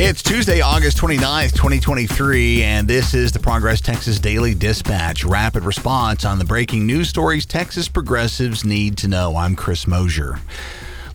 It's Tuesday, August 29th, 2023, and this is the Progress Texas Daily Dispatch rapid response on the breaking news stories Texas progressives need to know. I'm Chris Mosier.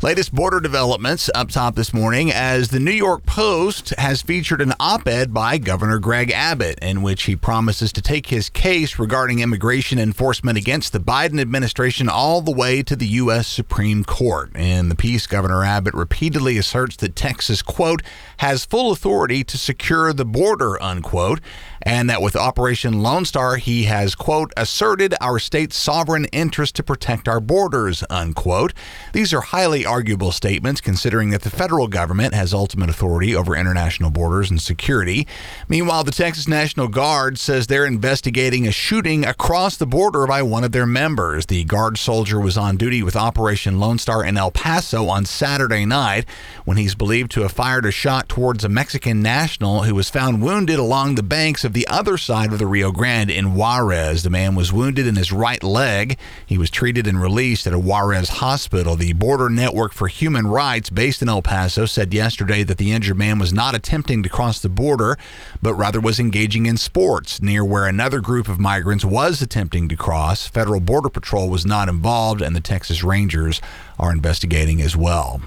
Latest border developments up top this morning as the New York Post has featured an op ed by Governor Greg Abbott in which he promises to take his case regarding immigration enforcement against the Biden administration all the way to the U.S. Supreme Court. In the piece, Governor Abbott repeatedly asserts that Texas, quote, has full authority to secure the border, unquote, and that with Operation Lone Star, he has, quote, asserted our state's sovereign interest to protect our borders, unquote. These are highly arguable statements considering that the federal government has ultimate authority over international borders and security. Meanwhile, the Texas National Guard says they're investigating a shooting across the border by one of their members. The Guard soldier was on duty with Operation Lone Star in El Paso on Saturday night when he's believed to have fired a shot towards a Mexican national who was found wounded along the banks of the other side of the Rio Grande in Juarez. The man was wounded in his right leg. He was treated and released at a Juarez hospital. The Border Network for Human Rights, based in El Paso, said yesterday that the injured man was not attempting to cross the border, but rather was engaging in sports near where another group of migrants was attempting to cross. Federal Border Patrol was not involved, and the Texas Rangers are investigating as well.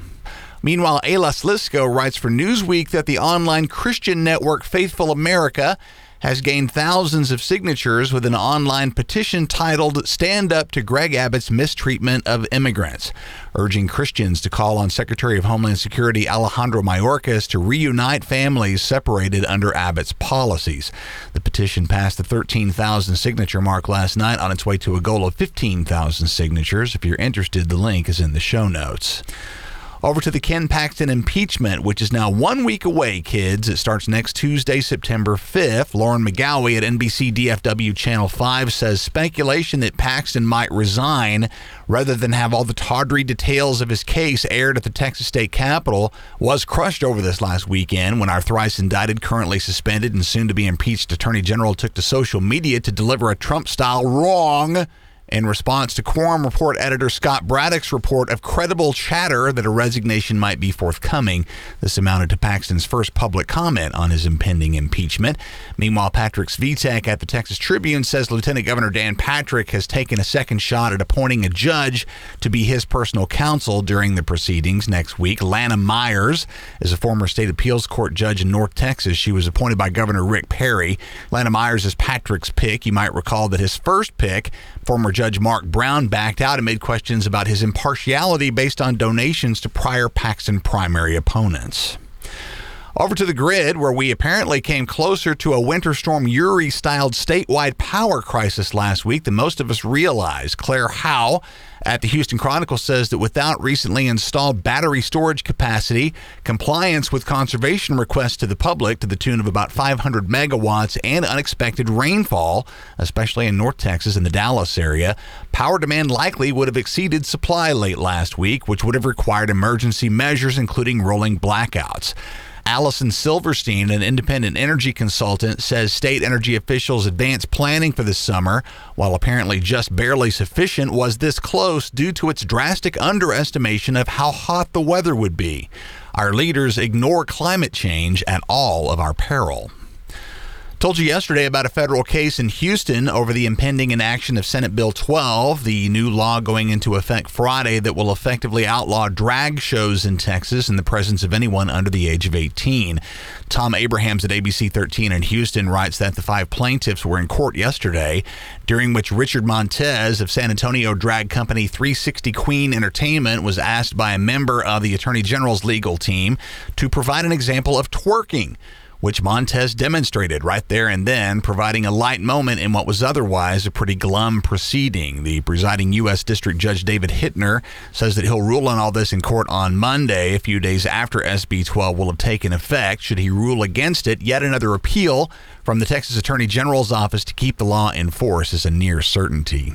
Meanwhile, Aila Slisco writes for Newsweek that the online Christian network Faithful America has gained thousands of signatures with an online petition titled Stand Up to Greg Abbott's Mistreatment of Immigrants, urging Christians to call on Secretary of Homeland Security Alejandro Mayorkas to reunite families separated under Abbott's policies. The petition passed the 13,000 signature mark last night on its way to a goal of 15,000 signatures. If you're interested, the link is in the show notes. Over to the Ken Paxton impeachment, which is now one week away, kids. It starts next Tuesday, September 5th. Lauren McGowie at NBC DFW Channel 5 says speculation that Paxton might resign rather than have all the tawdry details of his case aired at the Texas State Capitol was crushed over this last weekend when our thrice indicted, currently suspended, and soon to be impeached Attorney General took to social media to deliver a Trump style wrong in response to Quorum Report editor Scott Braddock's report of credible chatter that a resignation might be forthcoming, this amounted to Paxton's first public comment on his impending impeachment. Meanwhile, Patrick Svitek at the Texas Tribune says Lieutenant Governor Dan Patrick has taken a second shot at appointing a judge to be his personal counsel during the proceedings next week. Lana Myers is a former state appeals court judge in North Texas. She was appointed by Governor Rick Perry. Lana Myers is Patrick's pick. You might recall that his first pick, former Judge Mark Brown backed out amid questions about his impartiality based on donations to prior Paxton primary opponents. Over to the grid, where we apparently came closer to a Winter Storm Uri styled statewide power crisis last week than most of us realize. Claire Hao at the Houston Chronicle says that without recently installed battery storage capacity, compliance with conservation requests to the public to the tune of about 500 megawatts, and unexpected rainfall, especially in North Texas and the Dallas area, power demand likely would have exceeded supply late last week, which would have required emergency measures, including rolling blackouts. Alison Silverstein, an independent energy consultant, says state energy officials' advanced planning for this summer, while apparently just barely sufficient, was this close due to its drastic underestimation of how hot the weather would be. Our leaders ignore climate change at all of our peril. Told you yesterday about a federal case in Houston over the impending inaction of Senate Bill 12, the new law going into effect Friday that will effectively outlaw drag shows in Texas in the presence of anyone under the age of 18. Tom Abrahams at ABC 13 in Houston writes that the five plaintiffs were in court yesterday, during which Richard Montez of San Antonio drag company 360 Queen Entertainment was asked by a member of the Attorney General's legal team to provide an example of twerking which Montez demonstrated right there and then, providing a light moment in what was otherwise a pretty glum proceeding. The presiding U.S. District Judge David Hittner says that he'll rule on all this in court on Monday, a few days after SB 12 will have taken effect. Should he rule against it, yet another appeal from the Texas Attorney General's office to keep the law in force is a near certainty.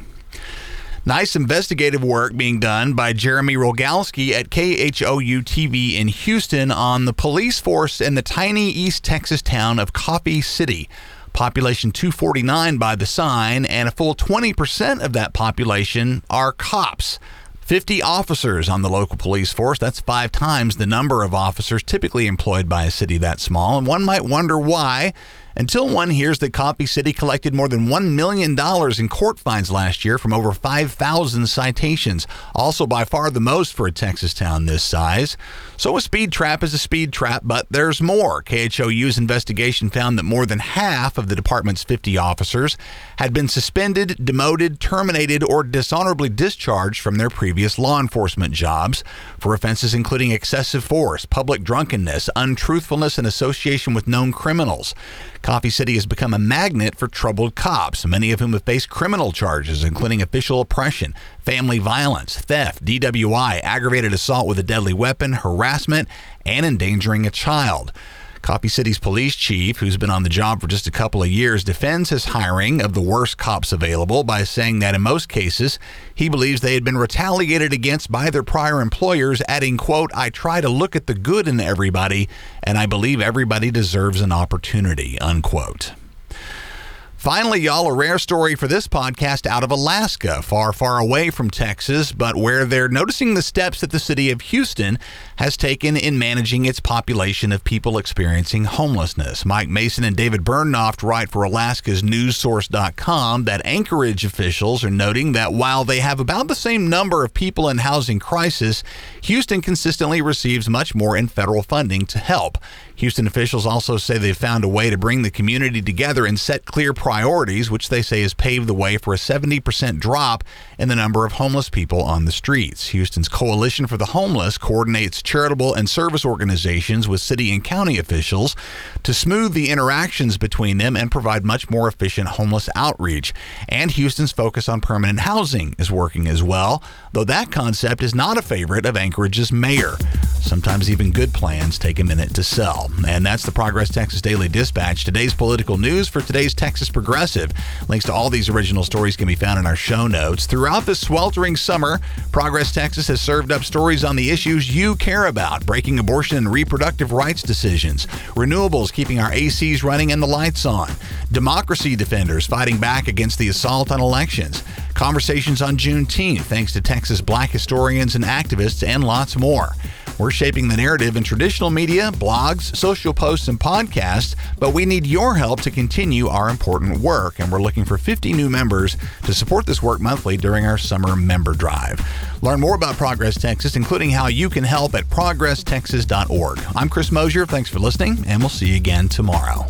Nice investigative work being done by Jeremy Rogalski at KHOU TV in Houston on the police force in the tiny East Texas town of Coffee City. Population 249 by the sign, and a full 20% of that population are cops. 50 officers on the local police force. That's five times the number of officers typically employed by a city that small. And one might wonder why until one hears that Coffee City collected more than $1 million in court fines last year from over 5,000 citations, also by far the most for a Texas town this size. So a speed trap is a speed trap, but there's more. KHOU's investigation found that more than half of the department's 50 officers had been suspended, demoted, terminated, or dishonorably discharged from their previous law enforcement jobs for offenses including excessive force, public drunkenness, untruthfulness, and association with known criminals. Coffee City has become a magnet for troubled cops, many of whom have faced criminal charges, including official oppression, family violence, theft, DWI, aggravated assault with a deadly weapon, harassment, and endangering a child. Coffee City's police chief, who's been on the job for just a couple of years, defends his hiring of the worst cops available by saying that in most cases, he believes they had been retaliated against by their prior employers, adding, quote, I try to look at the good in everybody, and I believe everybody deserves an opportunity, unquote. Finally, y'all, a rare story for this podcast out of Alaska, far, far away from Texas, but where they're noticing the steps that the city of Houston has taken in managing its population of people experiencing homelessness. Mike Mason and David Bernknopf write for Alaska's newssource.com that Anchorage officials are noting that while they have about the same number of people in housing crisis, Houston consistently receives much more in federal funding to help. Houston officials also say they've found a way to bring the community together and set clear priorities, which they say has paved the way for a 70% drop in the number of homeless people on the streets. Houston's Coalition for the Homeless coordinates charitable and service organizations with city and county officials to smooth the interactions between them and provide much more efficient homeless outreach. And Houston's focus on permanent housing is working as well, though that concept is not a favorite of Anchorage's mayor. Sometimes even good plans take a minute to sell. And that's the Progress Texas Daily Dispatch. Today's political news for today's Texas Progressive. Links to all these original stories can be found in our show notes. Throughout the sweltering summer, Progress Texas has served up stories on the issues you care about breaking abortion and reproductive rights decisions, renewables keeping our ACs running and the lights on, democracy defenders fighting back against the assault on elections, conversations on Juneteenth thanks to Texas black historians and activists, and lots more. We're shaping the narrative in traditional media, blogs, social posts, and podcasts, but we need your help to continue our important work, and we're looking for 50 new members to support this work monthly during our summer member drive. Learn more about Progress Texas, including how you can help at progresstexas.org. I'm Chris Mosier. Thanks for listening, and we'll see you again tomorrow.